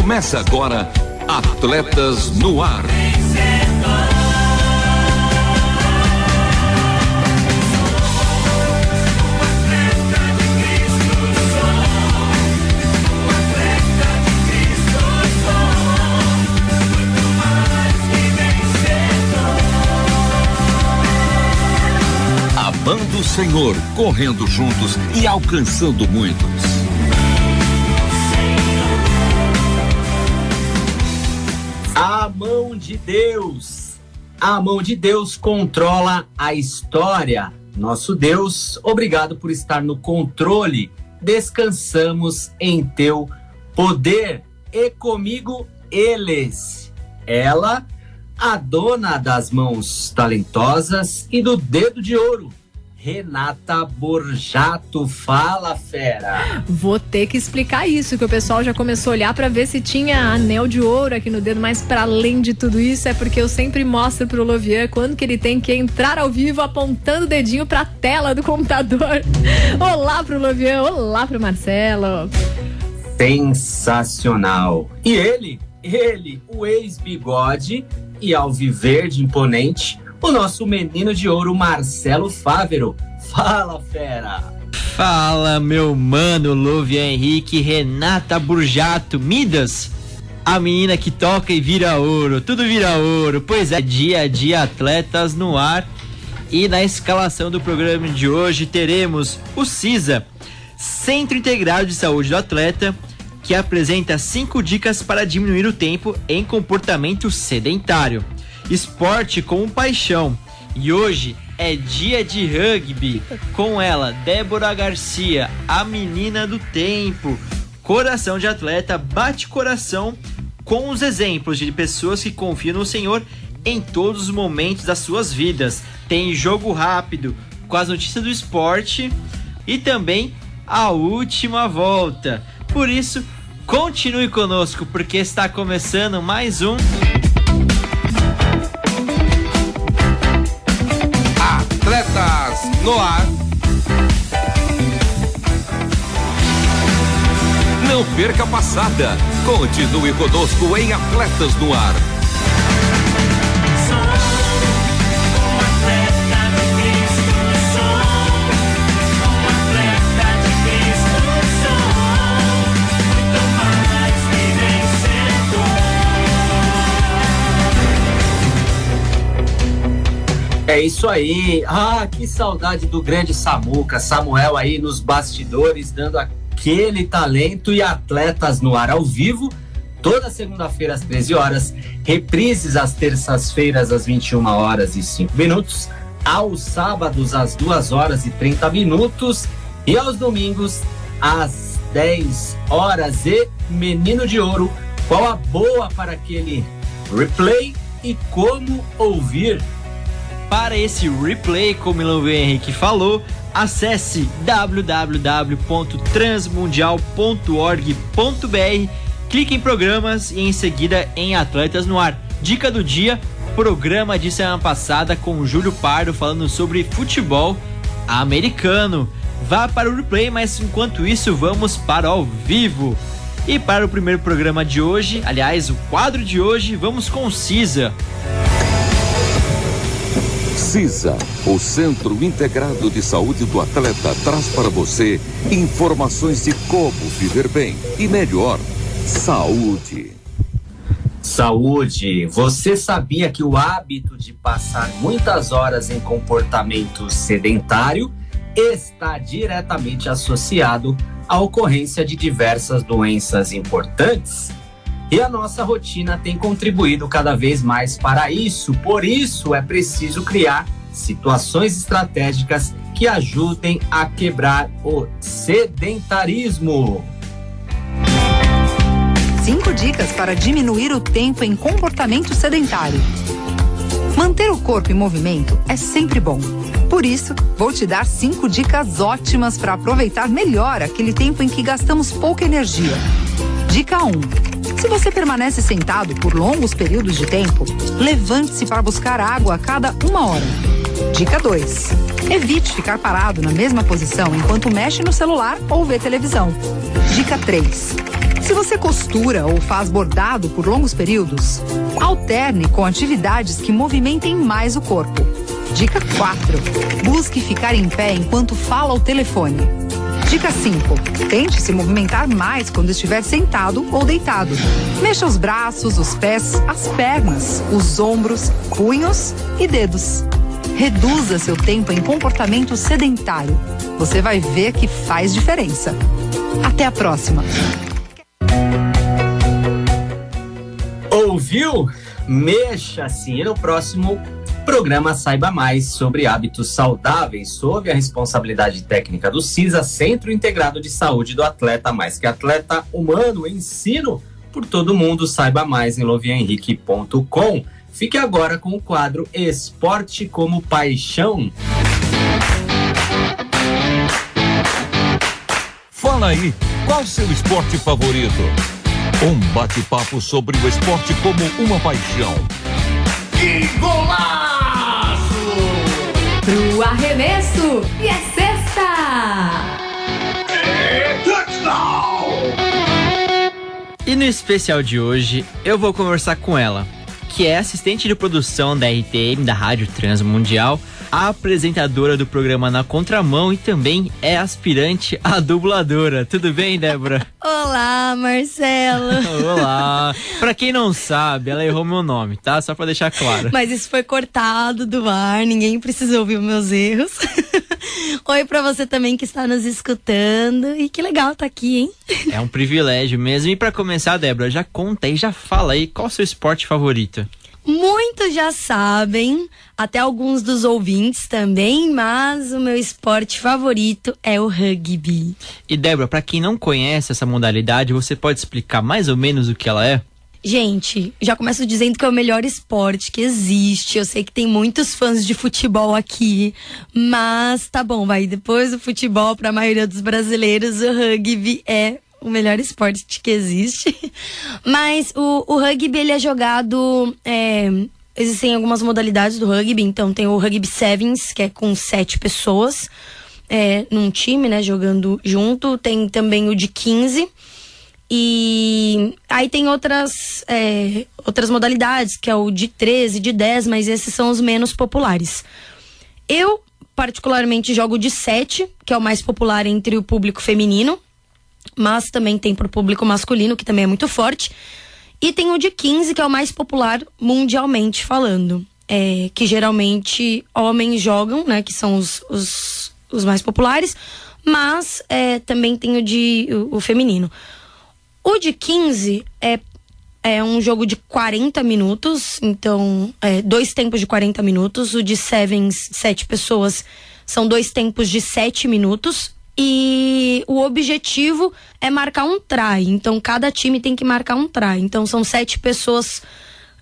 Começa agora Atletas no Ar. Amando o Senhor, correndo juntos e alcançando muitos. Mão de Deus. A mão de Deus controla a história. Nosso Deus, obrigado por estar no controle. Descansamos em teu poder. E comigo eles. Ela, a dona das mãos talentosas e do dedo de ouro. Renata Borjato, fala fera. Vou ter que explicar isso, que o pessoal já começou a olhar para ver se tinha anel de ouro aqui no dedo, mas para além de tudo isso é porque eu sempre mostro pro Lovian quando que ele tem que entrar ao vivo apontando o dedinho para a tela do computador. Olá pro Lovian, olá pro Marcelo. Sensacional. E ele, ele, o ex-bigode e alviverde imponente, o nosso menino de ouro Marcelo Fávero. Fala, fera! Fala, meu mano Louvia Henrique, Renata Burjato, Midas, a menina que toca e vira ouro, tudo vira ouro. Pois é, dia a dia atletas no ar. E na escalação do programa de hoje teremos o CISA, Centro Integrado de Saúde do Atleta, que apresenta cinco dicas para diminuir o tempo em comportamento sedentário esporte com paixão. E hoje é dia de rugby com ela, Débora Garcia, a menina do tempo. Coração de atleta bate coração com os exemplos de pessoas que confiam no Senhor em todos os momentos das suas vidas. Tem jogo rápido com as notícias do esporte e também a última volta. Por isso, continue conosco porque está começando mais um no ar. Não perca a passada. Continue conosco em Atletas no ar. É isso aí. Ah, que saudade do grande Samuca, Samuel aí nos bastidores, dando aquele talento e atletas no ar ao vivo. Toda segunda-feira às 13 horas, reprises às terças-feiras às 21 horas e 5 minutos, aos sábados às 2 horas e 30 minutos e aos domingos às 10 horas. E Menino de Ouro, qual a boa para aquele replay e como ouvir para esse replay, como o Henrique falou, acesse www.transmundial.org.br, clique em programas e em seguida em Atletas no Ar. Dica do dia: programa de semana passada com Júlio Pardo falando sobre futebol americano. Vá para o replay, mas enquanto isso, vamos para ao vivo. E para o primeiro programa de hoje, aliás, o quadro de hoje, vamos com Cisa. CISA, o Centro Integrado de Saúde do Atleta, traz para você informações de como viver bem e melhor. Saúde. Saúde. Você sabia que o hábito de passar muitas horas em comportamento sedentário está diretamente associado à ocorrência de diversas doenças importantes? E a nossa rotina tem contribuído cada vez mais para isso. Por isso, é preciso criar situações estratégicas que ajudem a quebrar o sedentarismo. Cinco dicas para diminuir o tempo em comportamento sedentário. Manter o corpo em movimento é sempre bom. Por isso, vou te dar cinco dicas ótimas para aproveitar melhor aquele tempo em que gastamos pouca energia. Dica 1. Se você permanece sentado por longos períodos de tempo, levante-se para buscar água a cada uma hora. Dica 2. Evite ficar parado na mesma posição enquanto mexe no celular ou vê televisão. Dica 3. Se você costura ou faz bordado por longos períodos, alterne com atividades que movimentem mais o corpo. Dica 4. Busque ficar em pé enquanto fala ao telefone. Dica 5. Tente se movimentar mais quando estiver sentado ou deitado. Mexa os braços, os pés, as pernas, os ombros, punhos e dedos. Reduza seu tempo em comportamento sedentário. Você vai ver que faz diferença. Até a próxima! Ouviu? Mexa-se no próximo programa Saiba Mais sobre hábitos saudáveis, sob a responsabilidade técnica do CISA, Centro Integrado de Saúde do Atleta Mais que Atleta Humano, ensino por todo mundo. Saiba mais em lovianhenrique.com. Fique agora com o quadro Esporte como Paixão. Fala aí, qual seu esporte favorito? Um bate-papo sobre o esporte como uma paixão. Que golaço! Pro arremesso e é sexta! E no especial de hoje, eu vou conversar com ela, que é assistente de produção da RTM, da Rádio Transmundial, apresentadora do programa Na Contramão e também é aspirante a dubladora. Tudo bem, Débora? Olá, Marcelo. Olá. Pra quem não sabe, ela errou meu nome, tá? Só pra deixar claro. Mas isso foi cortado do ar, ninguém precisa ouvir os meus erros. Oi pra você também que está nos escutando. E que legal tá aqui, hein? É um privilégio mesmo. E pra começar, Débora, já conta aí, já fala aí, qual o seu esporte favorito? Muitos já sabem, até alguns dos ouvintes também, mas o meu esporte favorito é o rugby. E Débora, pra quem não conhece essa modalidade, você pode explicar mais ou menos o que ela é? Gente, já começo dizendo que é o melhor esporte que existe. Eu sei que tem muitos fãs de futebol aqui, mas tá bom, vai. Depois do futebol, para a maioria dos brasileiros, o rugby é o melhor esporte que existe. Mas o, o rugby, ele é jogado. É, existem algumas modalidades do rugby. Então, tem o rugby sevens, que é com sete pessoas é, num time, né? Jogando junto. Tem também o de 15. E aí tem outras, é, outras modalidades, que é o de 13, de 10, mas esses são os menos populares. Eu, particularmente, jogo de 7, que é o mais popular entre o público feminino mas também tem para o público masculino, que também é muito forte. E tem o de 15, que é o mais popular mundialmente falando. É, que geralmente homens jogam, né? Que são os, os, os mais populares. Mas é, também tem o de o, o, feminino. O de 15 é, é um jogo de 40 minutos. Então, é, dois tempos de 40 minutos. O de Sevens, sete pessoas, são dois tempos de 7 minutos e o objetivo é marcar um try. Então, cada time tem que marcar um try. Então, são sete pessoas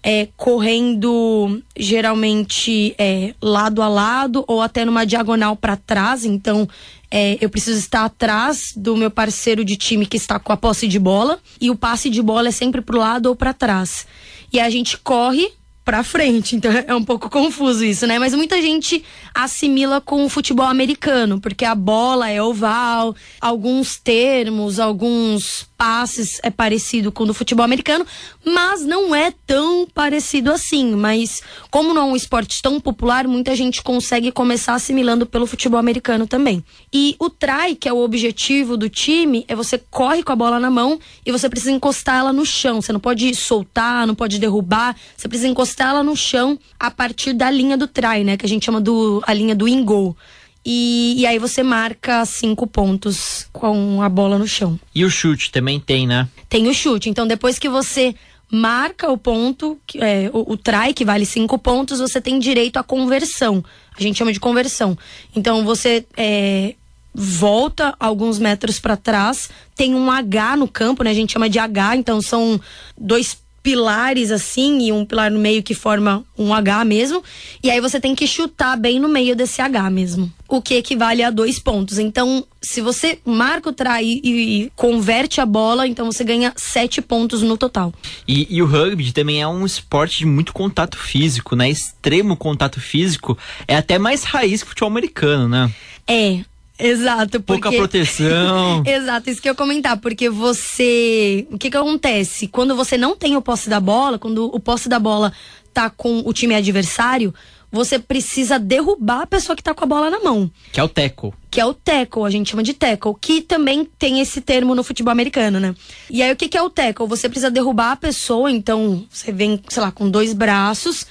é, correndo geralmente é, lado a lado ou até numa diagonal para trás. Então, é, eu preciso estar atrás do meu parceiro de time que está com a posse de bola. E o passe de bola é sempre para o lado ou para trás. E a gente corre pra frente. Então é um pouco confuso isso, né? Mas muita gente assimila com o futebol americano, porque a bola é oval, alguns termos, alguns passes é parecido com o do futebol americano, mas não é tão parecido assim. Mas como não é um esporte tão popular, muita gente consegue começar assimilando pelo futebol americano também. E o try, que é o objetivo do time, é você corre com a bola na mão e você precisa encostar ela no chão. Você não pode soltar, não pode derrubar, você precisa encostar ela no chão a partir da linha do try, né? Que a gente chama do a linha do in-goal. E, e, aí você marca cinco pontos com a bola no chão. E o chute também tem, né? Tem o chute. Então depois que você marca o ponto, é, o, o try, que vale cinco pontos, você tem direito à conversão. A gente chama de conversão. Então você é, volta alguns metros para trás, tem um H no campo, né? A gente chama de H, então são dois pilares assim e um pilar no meio que forma um H mesmo. E aí você tem que chutar bem no meio desse H mesmo. O que equivale a dois pontos. Então, se você marca o try e, e converte a bola, então você ganha sete pontos no total. E, e, o rugby também é um esporte de muito contato físico, né? Extremo contato físico. É até mais raiz que o futebol americano, né? É, Exato, porque... Pouca proteção. Exato, isso que eu ia comentar, porque você. O que que acontece? Quando você não tem o posse da bola, quando o posse da bola tá com o time adversário, você precisa derrubar a pessoa que tá com a bola na mão. Que é o teco. Que é o tackle, a gente chama de tackle, que também tem esse termo no futebol americano, né? E aí o que, que é o tackle? Você precisa derrubar a pessoa, então você vem, sei lá, com dois braços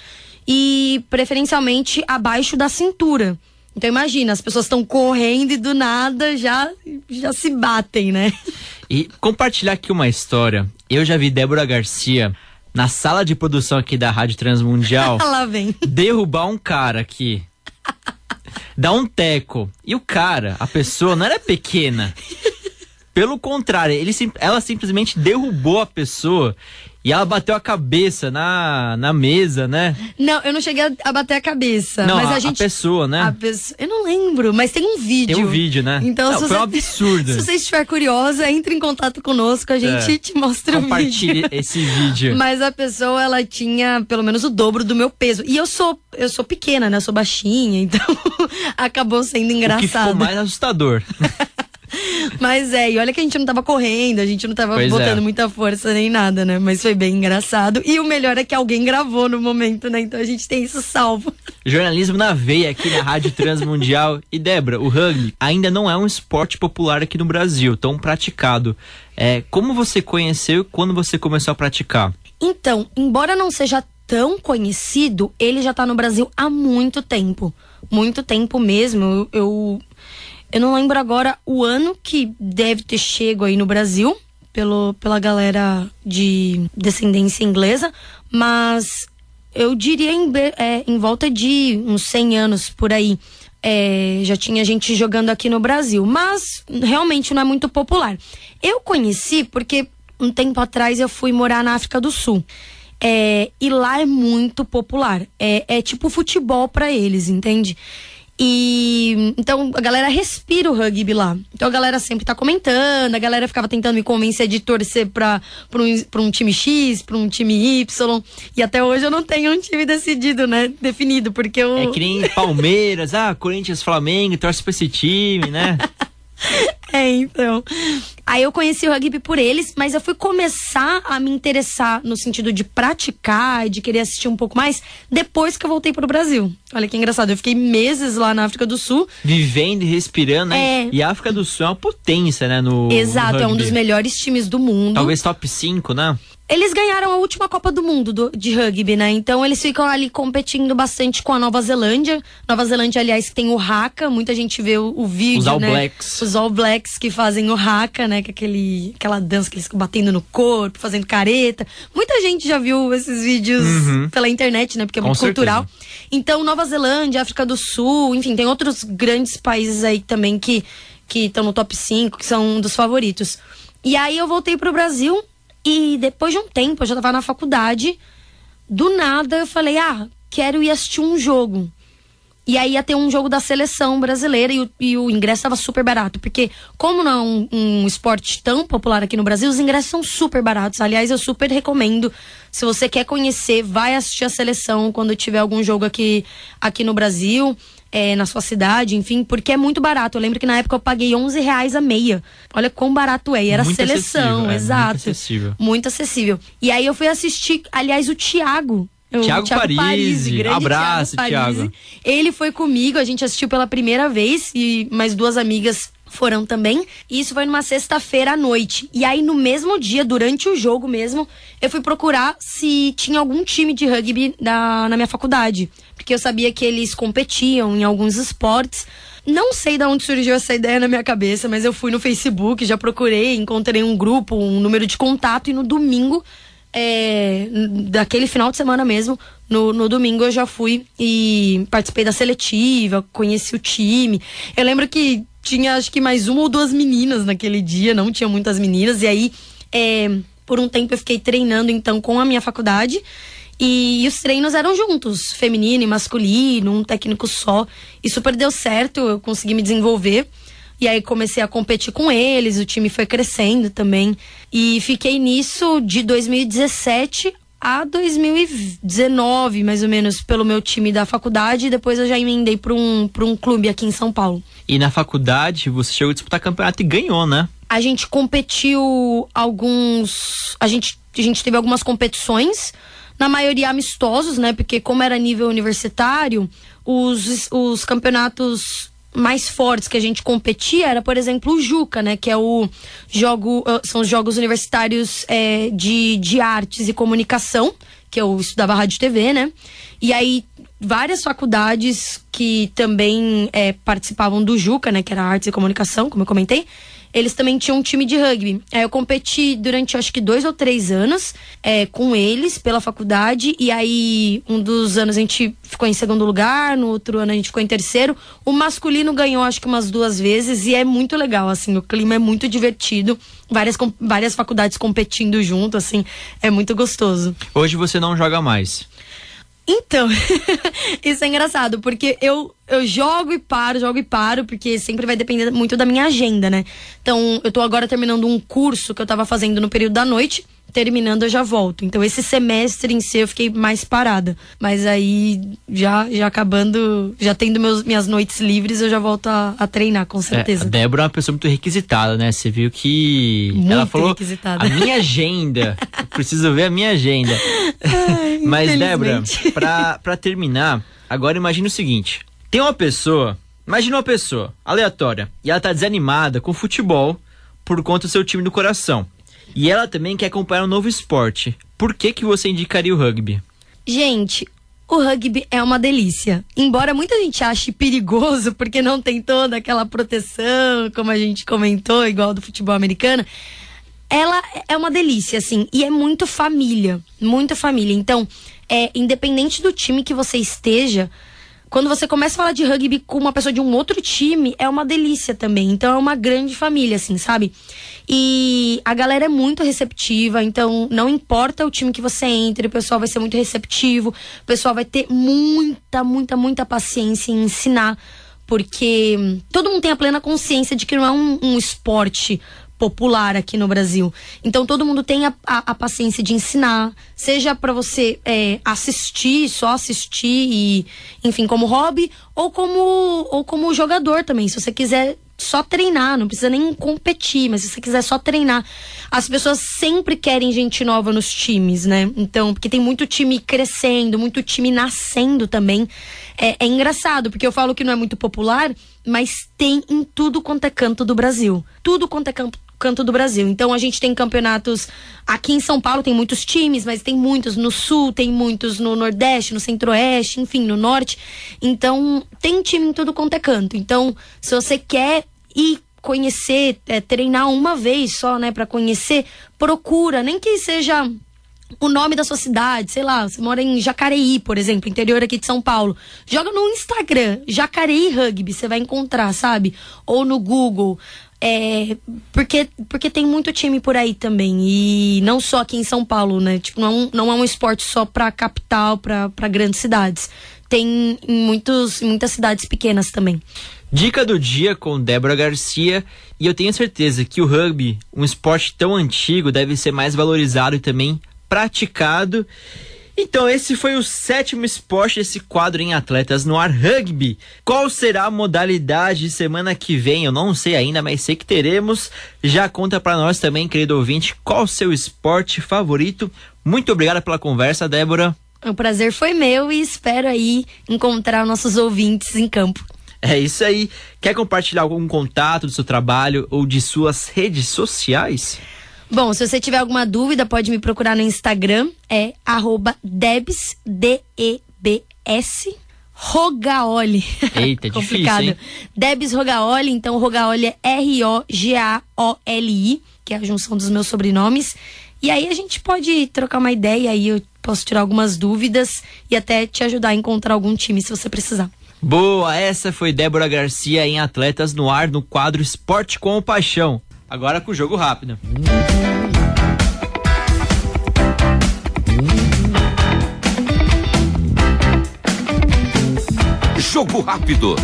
e preferencialmente abaixo da cintura. Então imagina, as pessoas estão correndo e do nada já já se batem, né? E compartilhar aqui uma história. Eu já vi Débora Garcia na sala de produção aqui da Rádio Transmundial Lá vem. derrubar um cara aqui. Dar um teco. E o cara, a pessoa, não era pequena. Pelo contrário, ele, ela simplesmente derrubou a pessoa e ela bateu a cabeça na, na mesa, né? Não, eu não cheguei a- a bater a cabeça, Não, mas a, a, a gente pessoa, né? a pessoa- eu não lembro, mas tem um vídeo. Tem um vídeo, né? Então, Não, se foi você, um absurdo. Se você estiver curiosa, entre em contato conosco, a gente É. te mostra o Compartilhe vídeo. esse vídeo. Mas a pessoa, ela tinha pelo menos o dobro do meu peso. E eu sou, eu sou pequena, né? Eu sou baixinha, então acabou sendo O que ficou engraçado. mais assustador. Mas é, e olha que a gente não tava correndo, a gente não tava Pois botando é. muita força nem nada, né? Mas foi bem engraçado. E o melhor é que alguém gravou no momento, né? Então a gente tem isso salvo. Jornalismo na veia aqui na Rádio Transmundial. E Débora, o rugby ainda não é um esporte popular aqui no Brasil, tão praticado. É, como você conheceu e quando você começou a praticar? Então, embora não seja tão conhecido, ele já tá no Brasil há muito tempo. Muito tempo mesmo. Eu, eu, eu não lembro agora o ano que deve ter chego aí no Brasil, pelo, pela galera de descendência inglesa, mas eu diria em, é, em volta de uns 100 anos por aí. É, já tinha gente jogando aqui no Brasil, mas realmente não é muito popular. Eu conheci porque um tempo atrás eu fui morar na África do Sul. É, e lá é muito popular. É, é tipo futebol pra eles, entende? E então a galera respira o rugby lá. Então a galera sempre tá comentando, a galera ficava tentando me convencer de torcer pra, pra, um, pra um time X, pra um time Y. E até hoje eu não tenho um time decidido, né? Definido, porque eu. É que nem Palmeiras, ah, Corinthians, Flamengo, torce pra esse time, né? É, então. Aí eu conheci o rugby por eles, mas eu fui começar a me interessar no sentido de praticar e de querer assistir um pouco mais depois que eu voltei pro Brasil. Olha que engraçado, eu fiquei meses lá na África do Sul. Vivendo e respirando, né? É. E a África do Sul é uma potência, né? No Exato, é um dos melhores times do mundo. Talvez top 5, né? Eles ganharam a última Copa do Mundo do- de rugby, né? Então eles ficam ali competindo bastante com a Nova Zelândia. Nova Zelândia, aliás, que tem o Haka. Muita gente vê o, o vídeo, Os All né? Blacks. Os All Blacks que fazem o Haka, né? Que é aquele, aquela dança que eles ficam batendo no corpo, fazendo careta. Muita gente já viu esses vídeos pela internet, né? Porque é Uhum. Com muito certeza. cultural. Então, Nova Zelândia, África do Sul, enfim, tem outros grandes países aí também que que estão no top 5, que são um dos favoritos. E aí eu voltei pro Brasil e depois de um tempo, eu já tava na faculdade, do nada eu falei: "Ah, quero ir assistir um jogo". E aí ia ter um jogo da seleção brasileira e o, e o ingresso estava super barato. Porque, como não é um, um esporte tão popular aqui no Brasil, os ingressos são super baratos. Aliás, eu super recomendo. Se você quer conhecer, vai assistir a seleção quando tiver algum jogo aqui, aqui no Brasil, é, na sua cidade, enfim, porque é muito barato. Eu lembro que na época eu paguei 11 reais a meia. Olha quão barato é. E era Muito seleção, é, muito exato. acessível. Muito acessível. E aí eu fui assistir, aliás, o Thiago. O Thiago Parisi. grande Abraço, Parisi. Thiago. Ele foi comigo, a gente assistiu pela primeira vez e mais duas amigas foram também. E isso foi numa sexta-feira à noite. E aí, no mesmo dia, durante o jogo mesmo, eu fui procurar se tinha algum time de rugby da, na minha faculdade. Porque eu sabia que eles competiam em alguns esportes. Não sei de onde surgiu essa ideia na minha cabeça, mas eu fui no Facebook, já procurei, encontrei um grupo, um número de contato e no domingo é, daquele final de semana mesmo, no, no domingo eu já fui e participei da seletiva, conheci o time. Eu lembro que tinha acho que mais uma ou duas meninas naquele dia, não tinha muitas meninas, e aí é, por um tempo eu fiquei treinando então com a minha faculdade. E, os treinos eram juntos, feminino e masculino, um técnico só. E super deu certo, eu consegui me desenvolver. E aí comecei a competir com eles, o time foi crescendo também. E fiquei nisso de 2017 a 2019, mais ou menos, pelo meu time da faculdade, e depois eu já emendei para um, pra um clube aqui em São Paulo. E na faculdade você chegou a disputar campeonato e ganhou, né? A gente competiu alguns. A gente, a gente teve algumas competições, na maioria amistosos, né? Porque, como era nível universitário, os, os campeonatos mais fortes que a gente competia era, por exemplo, o Juca, né? Que é o jogo, ah, são os jogos universitários é, de, de artes e comunicação, que eu estudava rádio e TV, né? E aí várias faculdades que também é, participavam do Juca, né? Que era artes e comunicação, como eu comentei eles também tinham um time de rugby. Aí eu competi durante acho que dois ou três anos é, com eles pela faculdade. E aí, um dos anos a gente ficou em segundo lugar, no outro ano a gente ficou em terceiro. O masculino ganhou acho que umas duas vezes e é muito legal, assim, o clima é muito divertido. Várias, várias faculdades competindo junto, assim, é muito gostoso. Hoje você não joga mais. Então, isso é engraçado, porque eu, eu jogo e paro, jogo e paro, porque sempre vai depender muito da minha agenda, né? Então, eu tô agora terminando um curso que eu tava fazendo no período da noite terminando eu já volto. Então esse semestre em si eu fiquei mais parada. Mas aí já já acabando, já tendo meus, minhas noites livres, eu já volto a, a treinar, com certeza. É, a Débora é uma pessoa muito requisitada, né? Você viu que muito ela falou requisitada. a minha agenda. preciso ver a minha agenda. Ai, Mas Débora, pra, pra terminar, agora imagine o seguinte. Tem uma pessoa, imagina uma pessoa aleatória, e ela tá desanimada com futebol por conta do seu time do coração. E ela também quer acompanhar um novo esporte. Por que, que você indicaria o rugby? Gente, o rugby é uma delícia. Embora muita gente ache perigoso, porque não tem toda aquela proteção, como a gente comentou, igual do futebol americano, ela é uma delícia, assim, e é muito família. Muito família. Então, é, independente do time que você esteja, quando você começa a falar de rugby com uma pessoa de um outro time, é uma delícia também. Então é uma grande família, assim, sabe? E a galera é muito receptiva, então não importa o time que você entre, o pessoal vai ser muito receptivo, o pessoal vai ter muita, muita, muita paciência em ensinar, porque todo mundo tem a plena consciência de que não é um, um esporte popular aqui no Brasil. Então todo mundo tem a, a, a paciência de ensinar, seja para você é, assistir, só assistir e, enfim, como hobby, ou como, ou como jogador também. Se você quiser só treinar, não precisa nem competir, mas se você quiser só treinar. As pessoas sempre querem gente nova nos times, né? Então, porque tem muito time crescendo, muito time nascendo também. É, é engraçado, porque eu falo que não é muito popular, mas tem em tudo quanto é canto do Brasil. Tudo quanto é campo, canto do Brasil. Então a gente tem campeonatos aqui em São Paulo tem muitos times, mas tem muitos no sul, tem muitos no nordeste, no centro-oeste, enfim, no norte. Então tem time em tudo quanto é canto. Então se você quer ir conhecer, é, treinar uma vez só, né, para conhecer, procura, nem que seja o nome da sua cidade, sei lá, você mora em Jacareí, por exemplo, interior aqui de São Paulo. Joga no Instagram, Jacareí Rugby, você vai encontrar, sabe? Ou no Google. É, porque, porque tem muito time por aí também. E não só aqui em São Paulo, né? Tipo, não é não é um esporte só pra capital, pra, pra grandes cidades. Tem em, muitos, muitas cidades pequenas também. Dica do dia com Débora Garcia. E eu tenho certeza que o rugby, um esporte tão antigo, deve ser mais valorizado e também praticado. Então, esse foi o sétimo esporte desse quadro em Atletas no Ar Rugby. Qual será a modalidade semana que vem? Eu não sei ainda, mas sei que teremos. Já conta para nós também, querido ouvinte, qual o seu esporte favorito. Muito obrigada pela conversa, Débora. O prazer foi meu e espero aí encontrar nossos ouvintes em campo. É isso aí. Quer compartilhar algum contato do seu trabalho ou de suas redes sociais? Bom, se você tiver alguma dúvida, pode me procurar no Instagram, é arroba Debs, D-E-B-S, Rogaoli. Eita, é Complicado. difícil, hein? Debs Rogaoli, então Rogaoli é R-O-G-A-O-L-I, que é a junção dos meus sobrenomes. E aí a gente pode trocar uma ideia, aí eu posso tirar algumas dúvidas e até te ajudar a encontrar algum time se você precisar. Boa, essa foi Débora Garcia em Atletas no Ar no quadro Esporte com Paixão. Agora com o jogo rápido. Jogo rápido.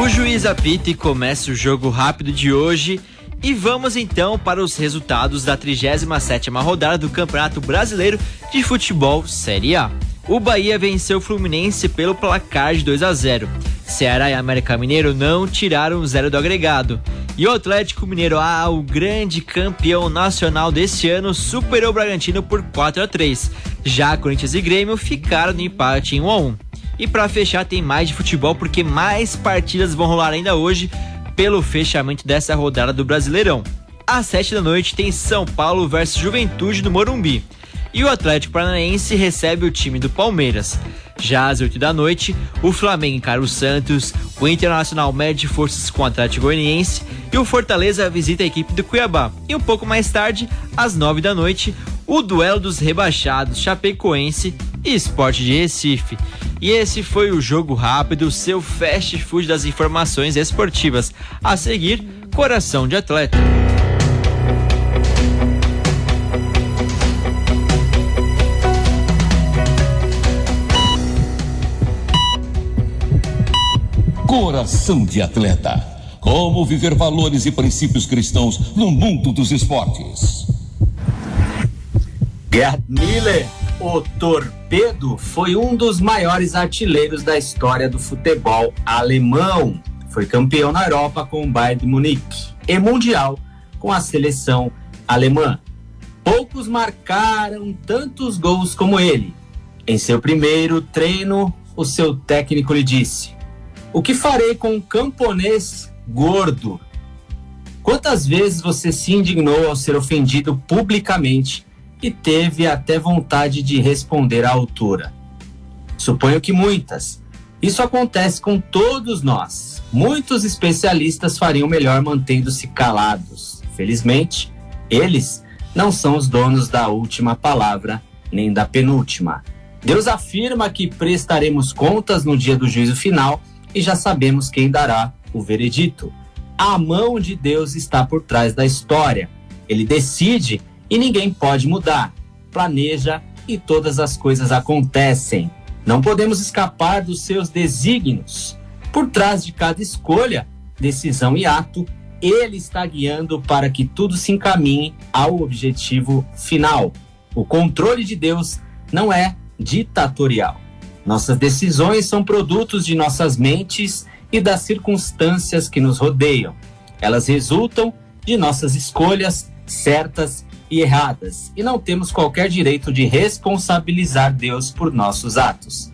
O juiz apita e começa o jogo rápido de hoje. E vamos então para os resultados da 37ª rodada do Campeonato Brasileiro de Futebol Série A. O Bahia venceu o Fluminense pelo placar de 2 a 0. Ceará e América Mineiro não tiraram zero do agregado. E o Atlético Mineiro, ah, o grande campeão nacional deste ano, superou o Bragantino por 4 a 3. Já Corinthians e Grêmio ficaram no empate em 1 a 1. E para fechar tem mais de futebol porque mais partidas vão rolar ainda hoje pelo fechamento dessa rodada do Brasileirão. Às 7 da noite tem São Paulo versus Juventude no Morumbi. E o Atlético Paranaense recebe o time do Palmeiras. Já às 8 da noite, o Flamengo encara o Santos, o Internacional mede forças com o Atlético Goianiense e o Fortaleza visita a equipe do Cuiabá. E um pouco mais tarde, às 9 da noite, o duelo dos rebaixados Chapecoense e Esporte de Recife. E esse foi o Jogo Rápido, seu fast food das informações esportivas. A seguir, Coração de Atleta. Coração de Atleta. Como viver valores e princípios cristãos no mundo dos esportes. Gerd Miller, o Torpedo, foi um dos maiores artilheiros da história do futebol alemão. Foi campeão na Europa com o Bayern de Munique e mundial com a seleção alemã. Poucos marcaram tantos gols como ele. Em seu primeiro treino, o seu técnico lhe disse: o que farei com um camponês gordo? Quantas vezes você se indignou ao ser ofendido publicamente e teve até vontade de responder à altura? Suponho que muitas. Isso acontece com todos nós. Muitos especialistas fariam melhor mantendo-se calados. Felizmente, eles não são os donos da última palavra nem da penúltima. Deus afirma que prestaremos contas no dia do juízo final e já sabemos quem dará o veredito. A mão de Deus está por trás da história. Ele decide e ninguém pode mudar. Planeja e todas as coisas acontecem. Não podemos escapar dos seus desígnios. Por trás de cada escolha, decisão e ato, ele está guiando para que tudo se encaminhe ao objetivo final. O controle de Deus não é ditatorial. Nossas decisões são produtos de nossas mentes e das circunstâncias que nos rodeiam. Elas resultam de nossas escolhas certas e erradas, e não temos qualquer direito de responsabilizar Deus por nossos atos.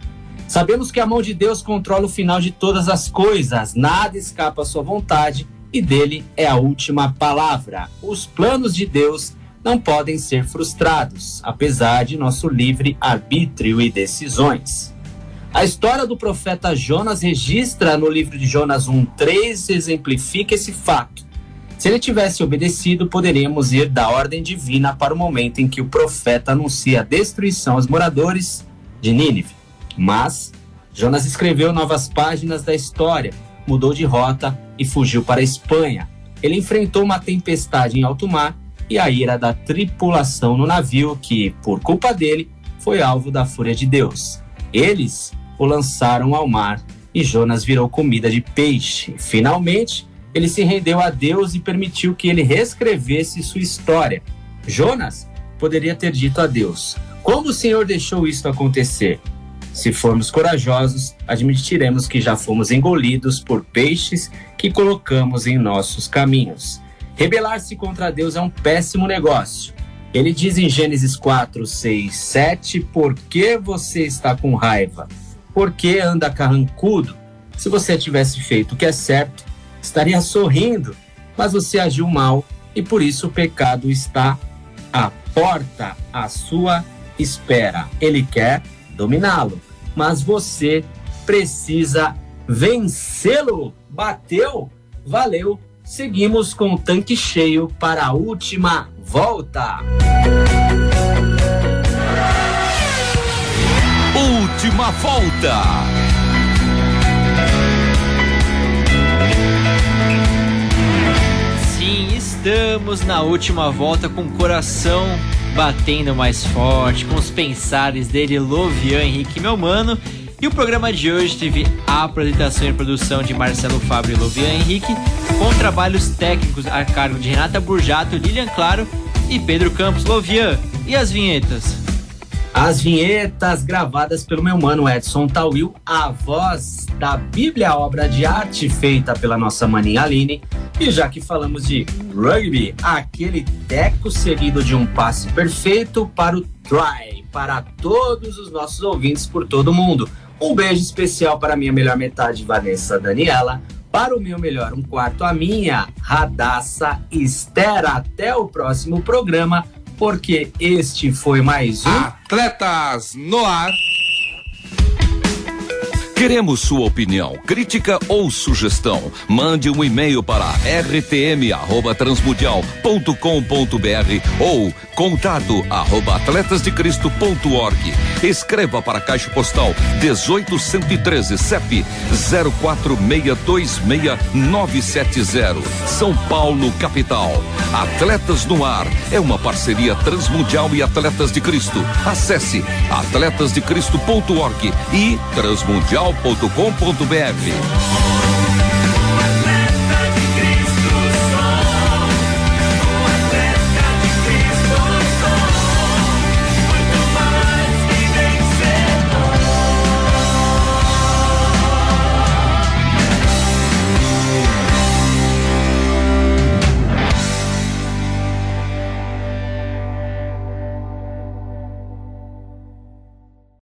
Sabemos que a mão de Deus controla o final de todas as coisas, nada escapa à sua vontade e dele é a última palavra. Os planos de Deus não podem ser frustrados, apesar de nosso livre arbítrio e decisões. A história do profeta Jonas registra no livro de Jonas 1:3 exemplifica esse fato. Se ele tivesse obedecido, poderíamos ir da ordem divina para o momento em que o profeta anuncia a destruição aos moradores de Nínive. Mas Jonas escreveu novas páginas da história, mudou de rota e fugiu para a Espanha. Ele enfrentou uma tempestade em alto mar e a ira da tripulação no navio, que, por culpa dele, foi alvo da fúria de Deus. Eles o lançaram ao mar e Jonas virou comida de peixe. Finalmente, ele se rendeu a Deus e permitiu que ele reescrevesse sua história. Jonas poderia ter dito a Deus: Como o Senhor deixou isso acontecer? Se formos corajosos, admitiremos que já fomos engolidos por peixes que colocamos em nossos caminhos. Rebelar-se contra Deus é um péssimo negócio. Ele diz em Gênesis 4, 6, 7: Por que você está com raiva? Por que anda carrancudo? Se você tivesse feito o que é certo, estaria sorrindo, mas você agiu mal e por isso o pecado está à porta, à sua espera. Ele quer dominá-lo, mas você precisa vencê-lo. Bateu? Valeu. Seguimos com o tanque cheio para a última volta. Última volta. Sim, estamos na última volta com o coração batendo mais forte, com os pensares dele, Lovian Henrique, meu mano. E o programa de hoje teve a apresentação e produção de Marcelo Fábio e Lovian Henrique, com trabalhos técnicos a cargo de Renata Burjato, Lilian Claro e Pedro Campos. Lovian, e as vinhetas? As vinhetas gravadas pelo meu mano Edson Tawil, a voz da Bíblia obra de arte feita pela nossa maninha Aline. E já que falamos de rugby, aquele teco seguido de um passe perfeito para o try, para todos os nossos ouvintes por todo mundo. Um beijo especial para minha melhor metade, Vanessa Daniela. Para o meu melhor um quarto, a minha Radassa Esther. Até o próximo programa porque este foi mais um Atletas no Ar. Queremos sua opinião, crítica ou sugestão. Mande um e-mail para rtm@transmundial.com.br ou contato atletasdecristo.org. Escreva para a Caixa Postal 18113 CEP 04626970 São Paulo, capital. Atletas no Ar é uma parceria Transmundial e Atletas de Cristo. Acesse atletasdecristo.org e transmundial jornal.com.br.